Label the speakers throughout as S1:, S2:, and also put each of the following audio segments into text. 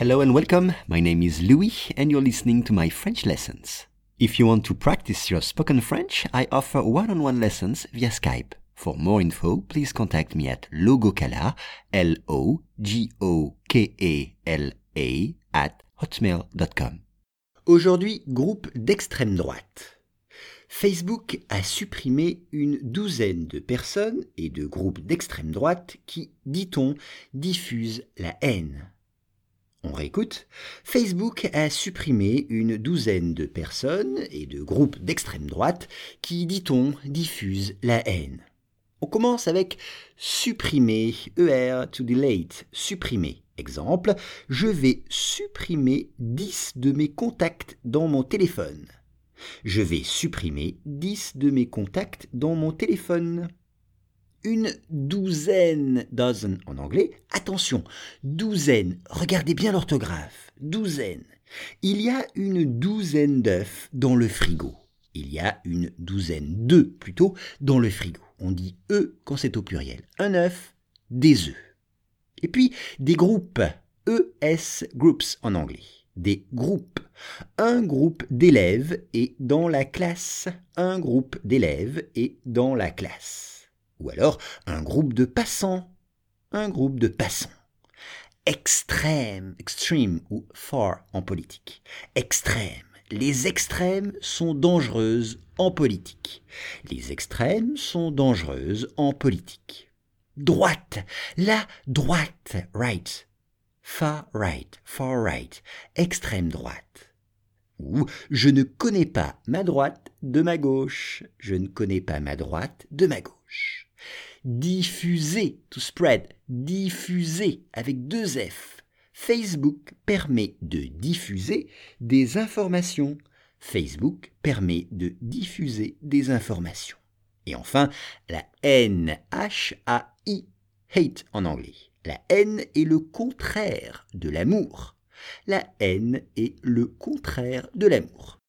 S1: Hello and welcome. My name is Louis and you're listening to my French lessons. If you want to practice your spoken French, I offer one-on-one lessons via Skype. For more info, please contact me at logokala, L-O-G-O-K-E-L-A, at hotmail.com.
S2: Aujourd'hui, groupe d'extrême droite. Facebook a supprimé une douzaine de personnes et de groupes d'extrême droite qui, dit-on, diffusent la haine. On réécoute. Facebook a supprimé une douzaine de personnes et de groupes d'extrême droite qui, dit-on, diffusent la haine. On commence avec supprimer, ER to delete, supprimer. Exemple, je vais supprimer 10 de mes contacts dans mon téléphone. Je vais supprimer 10 de mes contacts dans mon téléphone une douzaine, dozen en anglais. Attention, douzaine, regardez bien l'orthographe, douzaine. Il y a une douzaine d'œufs dans le frigo. Il y a une douzaine d'œufs plutôt dans le frigo. On dit œufs quand c'est au pluriel. Un œuf, des œufs. Et puis des groupes, ES groups en anglais. Des groupes. Un groupe d'élèves est dans la classe. Un groupe d'élèves est dans la classe ou alors un groupe de passants, un groupe de passants. Extrême, extreme ou far en politique. Extrême. Les extrêmes sont dangereuses en politique. Les extrêmes sont dangereuses en politique. Droite. La droite. Right. Far right. Far right. Extrême droite. Ou je ne connais pas ma droite de ma gauche. Je ne connais pas ma droite de ma gauche diffuser, to spread, diffuser avec deux F. Facebook permet de diffuser des informations. Facebook permet de diffuser des informations. Et enfin, la haine, H-A-I, hate en anglais. La haine est le contraire de l'amour. La haine est le contraire de l'amour.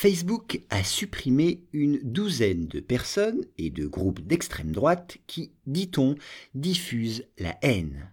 S2: Facebook a supprimé une douzaine de personnes et de groupes d'extrême droite qui, dit-on, diffusent la haine.